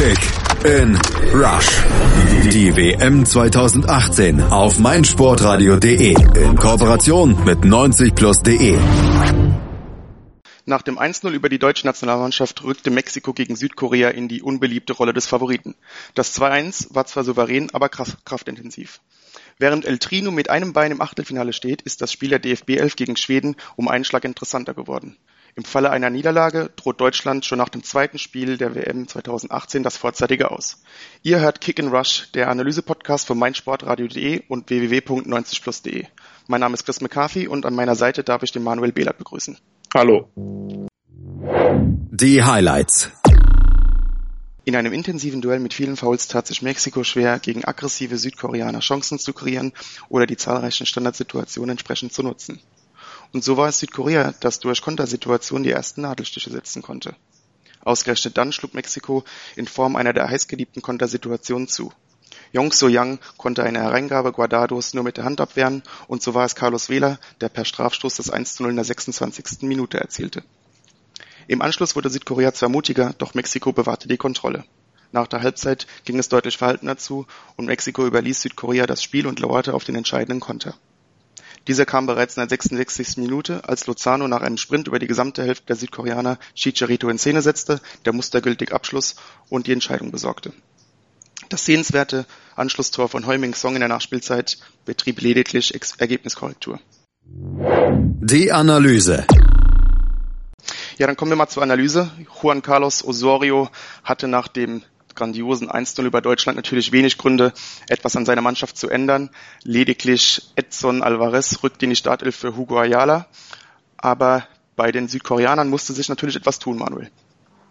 Kick in Rush. Die WM 2018 auf meinsportradio.de in Kooperation mit 90plus.de. Nach dem 1-0 über die deutsche Nationalmannschaft rückte Mexiko gegen Südkorea in die unbeliebte Rolle des Favoriten. Das 2-1 war zwar souverän, aber kraftintensiv. Während El Trino mit einem Bein im Achtelfinale steht, ist das Spiel der DFB 11 gegen Schweden um einen Schlag interessanter geworden. Im Falle einer Niederlage droht Deutschland schon nach dem zweiten Spiel der WM 2018 das vorzeitige Aus. Ihr hört Kick and Rush, der Analyse-Podcast von meinsportradio.de und www.90plus.de. Mein Name ist Chris McCarthy und an meiner Seite darf ich den Manuel Behlert begrüßen. Hallo. Die Highlights. In einem intensiven Duell mit vielen Fouls tat sich Mexiko schwer, gegen aggressive Südkoreaner Chancen zu kreieren oder die zahlreichen Standardsituationen entsprechend zu nutzen. Und so war es Südkorea, das durch Kontersituationen die ersten Nadelstiche setzen konnte. Ausgerechnet dann schlug Mexiko in Form einer der heißgeliebten Kontersituationen zu. Yong So-Yang konnte eine Hereingabe Guardados nur mit der Hand abwehren und so war es Carlos Vela, der per Strafstoß das 1 0 in der 26. Minute erzielte. Im Anschluss wurde Südkorea zwar mutiger, doch Mexiko bewahrte die Kontrolle. Nach der Halbzeit ging es deutlich verhaltener zu und Mexiko überließ Südkorea das Spiel und lauerte auf den entscheidenden Konter. Dieser kam bereits in der 66. Minute, als Lozano nach einem Sprint über die gesamte Hälfte der Südkoreaner Chicharito in Szene setzte, der mustergültig abschluss und die Entscheidung besorgte. Das sehenswerte Anschlusstor von Heuming Song in der Nachspielzeit betrieb lediglich Ergebniskorrektur. Die Analyse. Ja, dann kommen wir mal zur Analyse. Juan Carlos Osorio hatte nach dem grandiosen 1-0 über Deutschland natürlich wenig Gründe, etwas an seiner Mannschaft zu ändern. Lediglich Edson Alvarez rückt in die Startelf für Hugo Ayala. Aber bei den Südkoreanern musste sich natürlich etwas tun, Manuel.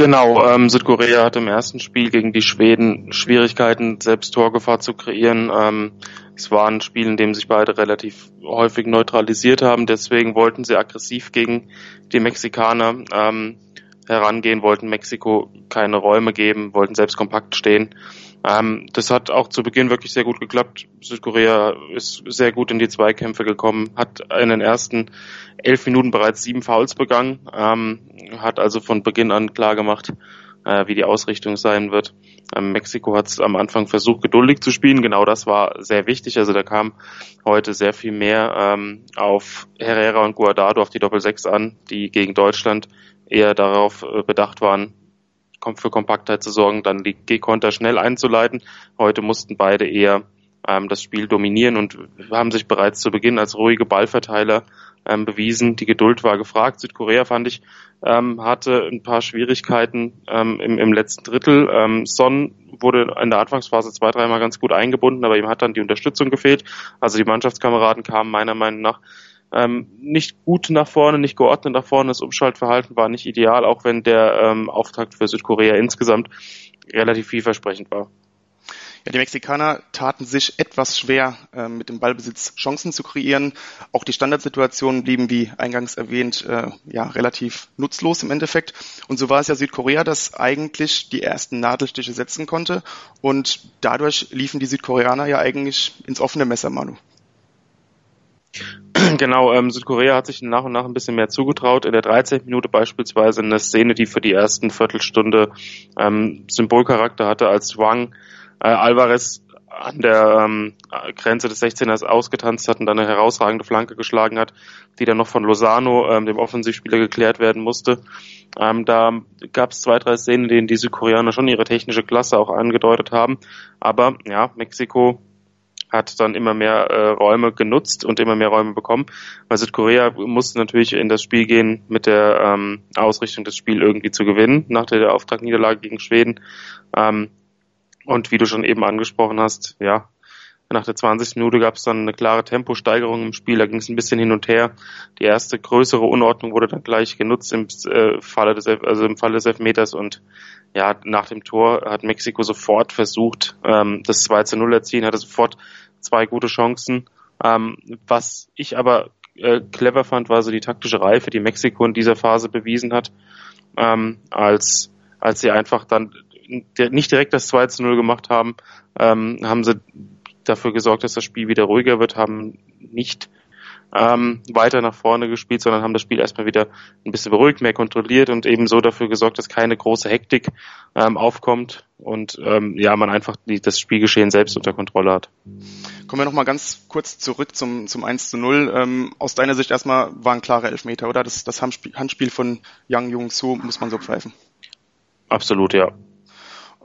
Genau, ähm, Südkorea hatte im ersten Spiel gegen die Schweden Schwierigkeiten, selbst Torgefahr zu kreieren. Ähm, es war ein Spiel, in dem sich beide relativ häufig neutralisiert haben. Deswegen wollten sie aggressiv gegen die Mexikaner ähm, herangehen, wollten Mexiko keine Räume geben, wollten selbst kompakt stehen. Ähm, das hat auch zu Beginn wirklich sehr gut geklappt. Südkorea ist sehr gut in die Zweikämpfe gekommen, hat in den ersten elf Minuten bereits sieben Fouls begangen, ähm, hat also von Beginn an klar gemacht, äh, wie die Ausrichtung sein wird. Ähm, Mexiko hat es am Anfang versucht, geduldig zu spielen. Genau das war sehr wichtig. Also da kam heute sehr viel mehr ähm, auf Herrera und Guardado auf die Doppel-6 an, die gegen Deutschland eher darauf äh, bedacht waren, für Kompaktheit zu sorgen, dann die G-Konter schnell einzuleiten. Heute mussten beide eher ähm, das Spiel dominieren und haben sich bereits zu Beginn als ruhige Ballverteiler ähm, bewiesen. Die Geduld war gefragt. Südkorea fand ich ähm, hatte ein paar Schwierigkeiten ähm, im, im letzten Drittel. Ähm, Son wurde in der Anfangsphase zwei, dreimal ganz gut eingebunden, aber ihm hat dann die Unterstützung gefehlt. Also die Mannschaftskameraden kamen meiner Meinung nach ähm, nicht gut nach vorne, nicht geordnet nach vorne. Das Umschaltverhalten war nicht ideal, auch wenn der ähm, Auftakt für Südkorea insgesamt relativ vielversprechend war. Ja, die Mexikaner taten sich etwas schwer, äh, mit dem Ballbesitz Chancen zu kreieren. Auch die Standardsituationen blieben, wie eingangs erwähnt, äh, ja, relativ nutzlos im Endeffekt. Und so war es ja Südkorea, das eigentlich die ersten Nadelstiche setzen konnte. Und dadurch liefen die Südkoreaner ja eigentlich ins offene Messer, Manu. Genau, ähm, Südkorea hat sich nach und nach ein bisschen mehr zugetraut. In der 13. Minute beispielsweise eine Szene, die für die ersten Viertelstunde ähm, Symbolcharakter hatte, als Wang äh, Alvarez an der ähm, Grenze des 16ers ausgetanzt hat und dann eine herausragende Flanke geschlagen hat, die dann noch von Lozano, ähm, dem Offensivspieler, geklärt werden musste. Ähm, da gab es zwei, drei Szenen, in denen die Südkoreaner schon ihre technische Klasse auch angedeutet haben. Aber ja, Mexiko hat dann immer mehr äh, Räume genutzt und immer mehr Räume bekommen. Weil Südkorea musste natürlich in das Spiel gehen mit der ähm, Ausrichtung, das Spiel irgendwie zu gewinnen, nach der Auftragniederlage gegen Schweden. Ähm, und wie du schon eben angesprochen hast, ja, nach der 20. Minute gab es dann eine klare Temposteigerung im Spiel, da ging es ein bisschen hin und her. Die erste größere Unordnung wurde dann gleich genutzt im äh, Falle des also im Falle des Elfmeters und ja, nach dem Tor hat Mexiko sofort versucht, ähm, das 2 zu 0 erzielen, hatte sofort zwei gute Chancen. Ähm, was ich aber äh, clever fand, war so die taktische Reife, die Mexiko in dieser Phase bewiesen hat, ähm, als, als sie einfach dann nicht direkt das 2 zu 0 gemacht haben, ähm, haben sie dafür gesorgt, dass das Spiel wieder ruhiger wird, haben nicht ähm, weiter nach vorne gespielt, sondern haben das Spiel erstmal wieder ein bisschen beruhigt, mehr kontrolliert und eben so dafür gesorgt, dass keine große Hektik ähm, aufkommt und ähm, ja, man einfach die, das Spielgeschehen selbst unter Kontrolle hat. Kommen wir nochmal ganz kurz zurück zum, zum 1 zu 0. Ähm, aus deiner Sicht erstmal war ein klarer Elfmeter, oder? Das, das Handspiel von Yang Jung Soo muss man so pfeifen. Absolut, ja.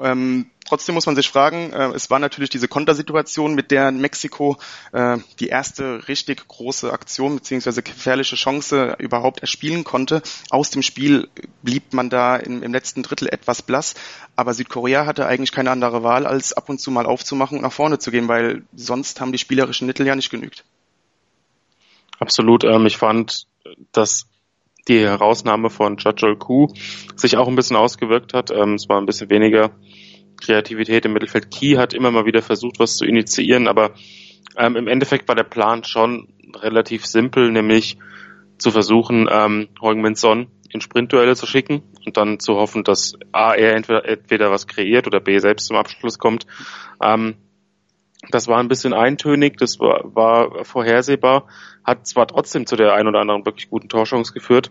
Ähm, trotzdem muss man sich fragen, äh, es war natürlich diese Kontersituation, mit der Mexiko äh, die erste richtig große Aktion beziehungsweise gefährliche Chance überhaupt erspielen konnte. Aus dem Spiel blieb man da im, im letzten Drittel etwas blass, aber Südkorea hatte eigentlich keine andere Wahl, als ab und zu mal aufzumachen und nach vorne zu gehen, weil sonst haben die spielerischen Mittel ja nicht genügt. Absolut. Ähm, ich fand, dass die Herausnahme von Chachol Ku sich auch ein bisschen ausgewirkt hat. Ähm, es war ein bisschen weniger Kreativität im Mittelfeld. Key hat immer mal wieder versucht, was zu initiieren, aber ähm, im Endeffekt war der Plan schon relativ simpel, nämlich zu versuchen, ähm, Heung-Min Son in Sprintduelle zu schicken und dann zu hoffen, dass A, er entweder, entweder was kreiert oder B, selbst zum Abschluss kommt. Ähm, das war ein bisschen eintönig, das war, war vorhersehbar, hat zwar trotzdem zu der ein oder anderen wirklich guten Torchance geführt,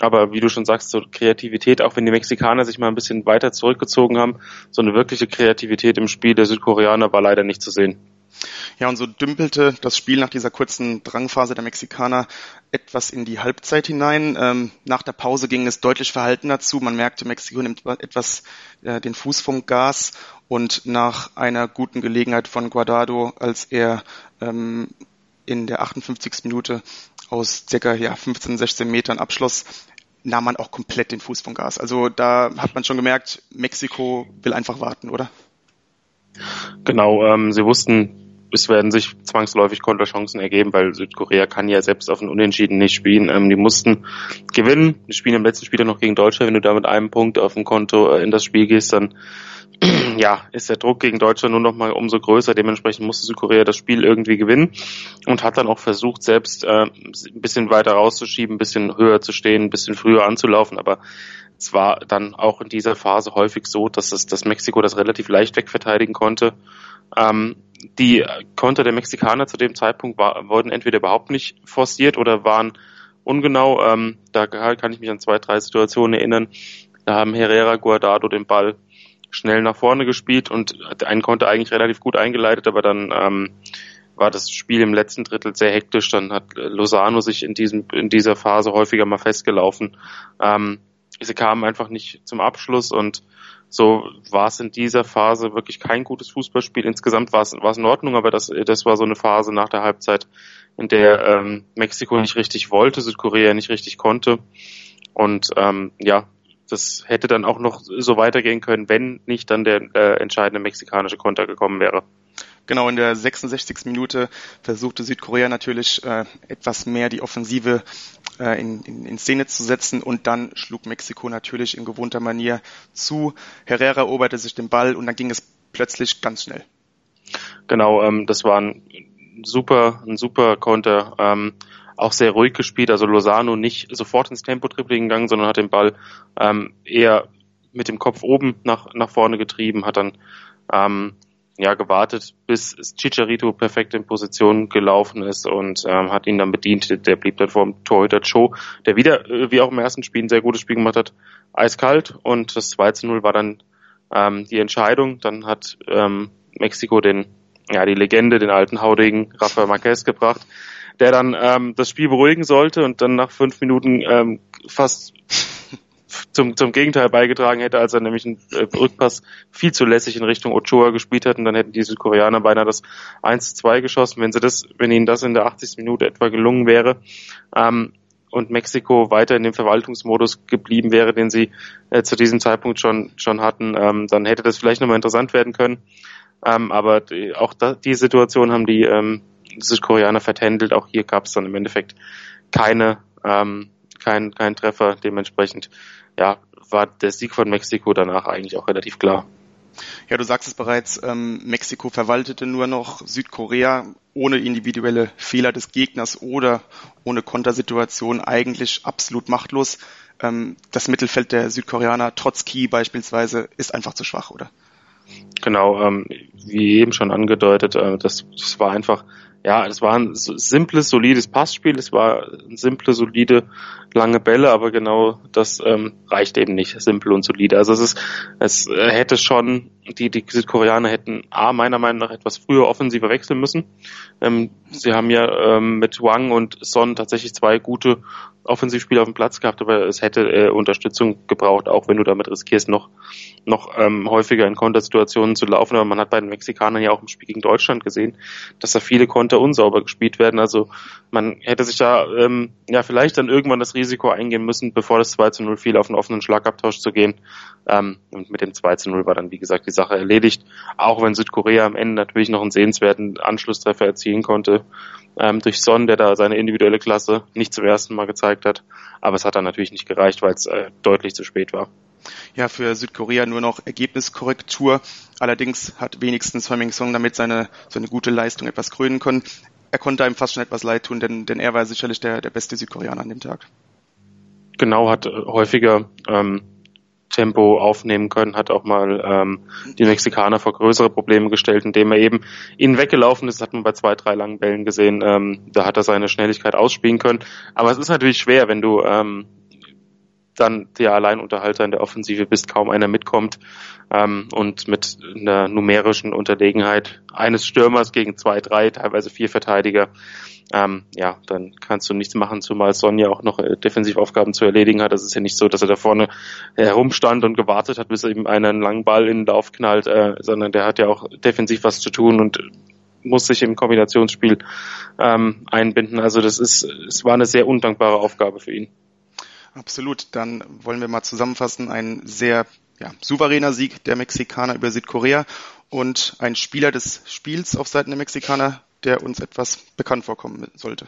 aber wie du schon sagst, so Kreativität, auch wenn die Mexikaner sich mal ein bisschen weiter zurückgezogen haben, so eine wirkliche Kreativität im Spiel der Südkoreaner war leider nicht zu sehen. Ja, und so dümpelte das Spiel nach dieser kurzen Drangphase der Mexikaner etwas in die Halbzeit hinein. Ähm, nach der Pause ging es deutlich verhaltener zu. Man merkte, Mexiko nimmt etwas äh, den Fuß vom Gas und nach einer guten Gelegenheit von Guardado, als er ähm, in der 58. Minute aus circa ja, 15, 16 Metern abschloss, nahm man auch komplett den Fuß vom Gas. Also da hat man schon gemerkt, Mexiko will einfach warten, oder? Genau, ähm, sie wussten, es werden sich zwangsläufig Konterchancen ergeben, weil Südkorea kann ja selbst auf ein Unentschieden nicht spielen. Ähm, die mussten gewinnen. Die spielen im letzten Spiel noch gegen Deutschland. Wenn du da mit einem Punkt auf dem Konto äh, in das Spiel gehst, dann ja, ist der Druck gegen Deutschland nur noch mal umso größer. Dementsprechend musste Südkorea das Spiel irgendwie gewinnen und hat dann auch versucht, selbst äh, ein bisschen weiter rauszuschieben, ein bisschen höher zu stehen, ein bisschen früher anzulaufen. Aber es war dann auch in dieser Phase häufig so, dass es, dass Mexiko das relativ leicht wegverteidigen konnte. Ähm, die Konter der Mexikaner zu dem Zeitpunkt war, wurden entweder überhaupt nicht forciert oder waren ungenau. Ähm, da kann ich mich an zwei, drei Situationen erinnern. Da haben Herrera Guardado den Ball schnell nach vorne gespielt und einen Konter eigentlich relativ gut eingeleitet, aber dann ähm, war das Spiel im letzten Drittel sehr hektisch. Dann hat Lozano sich in diesem in dieser Phase häufiger mal festgelaufen. Ähm, sie kamen einfach nicht zum Abschluss und so war es in dieser Phase wirklich kein gutes Fußballspiel. Insgesamt war es, in Ordnung, aber das, das war so eine Phase nach der Halbzeit, in der ähm, Mexiko nicht richtig wollte, Südkorea nicht richtig konnte. Und ähm, ja, das hätte dann auch noch so weitergehen können, wenn nicht dann der äh, entscheidende mexikanische Konter gekommen wäre. Genau, in der 66. Minute versuchte Südkorea natürlich äh, etwas mehr die Offensive äh, in, in, in Szene zu setzen und dann schlug Mexiko natürlich in gewohnter Manier zu. Herrera eroberte sich den Ball und dann ging es plötzlich ganz schnell. Genau, ähm, das war ein super, ein super Konter. Ähm, auch sehr ruhig gespielt, also Lozano nicht sofort ins Tempo-Dribbling gegangen, sondern hat den Ball ähm, eher mit dem Kopf oben nach, nach vorne getrieben, hat dann ähm, ja gewartet, bis Chicharito perfekt in Position gelaufen ist und ähm, hat ihn dann bedient. Der blieb dann vor dem Torhüter Cho, der wieder, äh, wie auch im ersten Spiel, ein sehr gutes Spiel gemacht hat, eiskalt und das 2 zu 0 war dann ähm, die Entscheidung. Dann hat ähm, Mexiko den, ja, die Legende, den alten Haudegen Rafa Marquez gebracht, der dann ähm, das Spiel beruhigen sollte und dann nach fünf Minuten ähm, fast zum, zum Gegenteil beigetragen hätte, als er nämlich einen äh, Rückpass viel zu lässig in Richtung Ochoa gespielt hat und dann hätten die Südkoreaner beinahe das 1 zu 2 geschossen, wenn sie das, wenn ihnen das in der 80. Minute etwa gelungen wäre. Ähm, und Mexiko weiter in dem Verwaltungsmodus geblieben wäre, den sie äh, zu diesem Zeitpunkt schon schon hatten, ähm, dann hätte das vielleicht nochmal interessant werden können. Ähm, aber die, auch da, die Situation haben die ähm, Südkoreaner vertändelt. Auch hier gab es dann im Endeffekt keine ähm, kein, kein Treffer. Dementsprechend ja, war der Sieg von Mexiko danach eigentlich auch relativ klar. Ja, du sagst es bereits, ähm, Mexiko verwaltete nur noch Südkorea ohne individuelle Fehler des Gegners oder ohne Kontersituation eigentlich absolut machtlos. Ähm, das Mittelfeld der Südkoreaner, trotz Key beispielsweise, ist einfach zu schwach, oder? Genau, ähm, wie eben schon angedeutet, äh, das, das war einfach ja, es war ein simples, solides Passspiel, es war simple, solide, lange Bälle, aber genau das ähm, reicht eben nicht, simpel und solide. Also es ist, es äh, hätte schon, die, die Südkoreaner hätten A, meiner Meinung nach etwas früher offensiver wechseln müssen. Ähm, sie haben ja ähm, mit Wang und Son tatsächlich zwei gute Offensivspieler auf dem Platz gehabt, aber es hätte äh, Unterstützung gebraucht, auch wenn du damit riskierst, noch, noch ähm, häufiger in Kontersituationen zu laufen. Aber man hat bei den Mexikanern ja auch im Spiel gegen Deutschland gesehen, dass da viele Konter unsauber gespielt werden. Also man hätte sich da ähm, ja vielleicht dann irgendwann das Risiko eingehen müssen, bevor das 2 zu 0 fiel, auf einen offenen Schlagabtausch zu gehen. Ähm, und mit dem 2 zu 0 war dann, wie gesagt, die Sache erledigt. Auch wenn Südkorea am Ende natürlich noch einen sehenswerten Anschlusstreffer erzielen konnte ähm, durch Son, der da seine individuelle Klasse nicht zum ersten Mal gezeigt hat. Aber es hat dann natürlich nicht gereicht, weil es äh, deutlich zu spät war. Ja, für Südkorea nur noch Ergebniskorrektur. Allerdings hat wenigstens Humming Song damit seine, seine gute Leistung etwas krönen können. Er konnte einem fast schon etwas leid tun, denn, denn er war sicherlich der, der beste Südkoreaner an dem Tag. Genau, hat äh, häufiger ähm, Tempo aufnehmen können, hat auch mal ähm, die Mexikaner vor größere Probleme gestellt, indem er eben ihnen weggelaufen ist. Das hat man bei zwei, drei langen Bällen gesehen. Ähm, da hat er seine Schnelligkeit ausspielen können. Aber es ist natürlich schwer, wenn du ähm, dann der Alleinunterhalter in der Offensive bist, kaum einer mitkommt ähm, und mit einer numerischen Unterlegenheit eines Stürmers gegen zwei, drei, teilweise vier Verteidiger ähm, ja, dann kannst du nichts machen, zumal Sonja auch noch äh, Defensivaufgaben zu erledigen hat. Das ist ja nicht so, dass er da vorne herumstand und gewartet hat, bis er eben einen langen Ball in den Lauf knallt, äh, sondern der hat ja auch defensiv was zu tun und muss sich im Kombinationsspiel ähm, einbinden. Also das ist, es war eine sehr undankbare Aufgabe für ihn. Absolut. Dann wollen wir mal zusammenfassen. Ein sehr ja, souveräner Sieg der Mexikaner über Südkorea und ein Spieler des Spiels auf Seiten der Mexikaner, der uns etwas bekannt vorkommen sollte.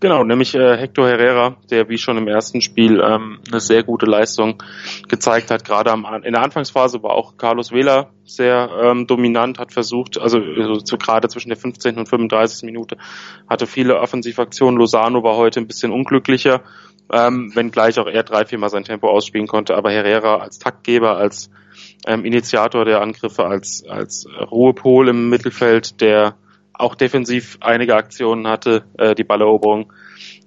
Genau, nämlich äh, Hector Herrera, der wie schon im ersten Spiel ähm, eine sehr gute Leistung gezeigt hat. Gerade am, in der Anfangsphase war auch Carlos Vela sehr ähm, dominant, hat versucht, also, also so gerade zwischen der 15. und 35. Minute hatte viele Offensivaktionen. Lozano war heute ein bisschen unglücklicher, ähm, wenngleich auch er drei, viermal sein Tempo ausspielen konnte. Aber Herrera als Taktgeber, als ähm, Initiator der Angriffe, als, als Ruhepol im Mittelfeld, der auch defensiv einige Aktionen hatte, äh, die Balleroberung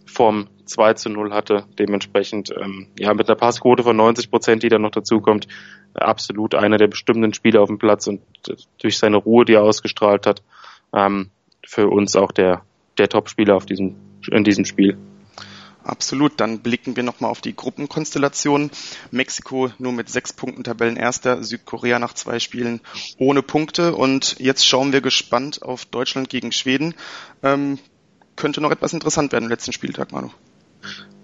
vom 2 zu 0 hatte. Dementsprechend, ähm, ja, mit einer Passquote von 90 Prozent, die dann noch dazukommt, absolut einer der bestimmenden Spieler auf dem Platz und äh, durch seine Ruhe, die er ausgestrahlt hat, ähm, für uns auch der, der Top-Spieler auf diesem, in diesem Spiel. Absolut. Dann blicken wir nochmal auf die Gruppenkonstellation. Mexiko nur mit sechs Punkten Tabellenerster, Südkorea nach zwei Spielen ohne Punkte. Und jetzt schauen wir gespannt auf Deutschland gegen Schweden. Ähm, könnte noch etwas interessant werden im letzten Spieltag, Manu.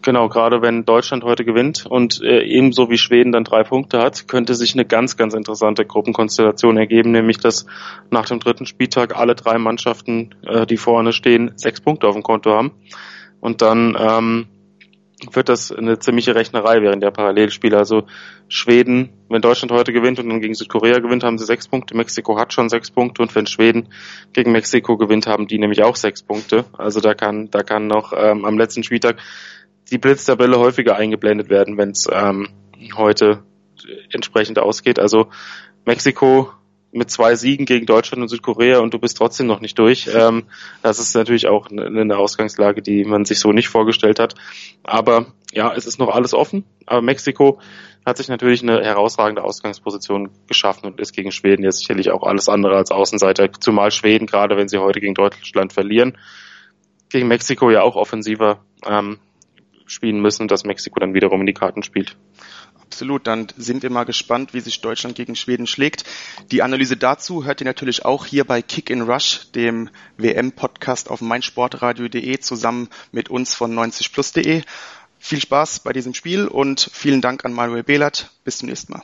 Genau, gerade wenn Deutschland heute gewinnt und äh, ebenso wie Schweden dann drei Punkte hat, könnte sich eine ganz, ganz interessante Gruppenkonstellation ergeben, nämlich dass nach dem dritten Spieltag alle drei Mannschaften, äh, die vorne stehen, sechs Punkte auf dem Konto haben. Und dann ähm, wird das eine ziemliche Rechnerei während der Parallelspiele. Also Schweden, wenn Deutschland heute gewinnt und dann gegen Südkorea gewinnt, haben sie sechs Punkte. Mexiko hat schon sechs Punkte und wenn Schweden gegen Mexiko gewinnt, haben die nämlich auch sechs Punkte. Also da kann, da kann noch ähm, am letzten Spieltag die Blitztabelle häufiger eingeblendet werden, wenn es ähm, heute entsprechend ausgeht. Also Mexiko mit zwei Siegen gegen Deutschland und Südkorea und du bist trotzdem noch nicht durch. Ähm, das ist natürlich auch eine Ausgangslage, die man sich so nicht vorgestellt hat. Aber ja, es ist noch alles offen. Aber Mexiko hat sich natürlich eine herausragende Ausgangsposition geschaffen und ist gegen Schweden jetzt sicherlich auch alles andere als Außenseiter. Zumal Schweden, gerade wenn sie heute gegen Deutschland verlieren, gegen Mexiko ja auch offensiver ähm, spielen müssen, dass Mexiko dann wiederum in die Karten spielt. Absolut, dann sind wir mal gespannt, wie sich Deutschland gegen Schweden schlägt. Die Analyse dazu hört ihr natürlich auch hier bei Kick in Rush, dem WM-Podcast auf meinsportradio.de zusammen mit uns von 90plus.de. Viel Spaß bei diesem Spiel und vielen Dank an Manuel Behlert. Bis zum nächsten Mal.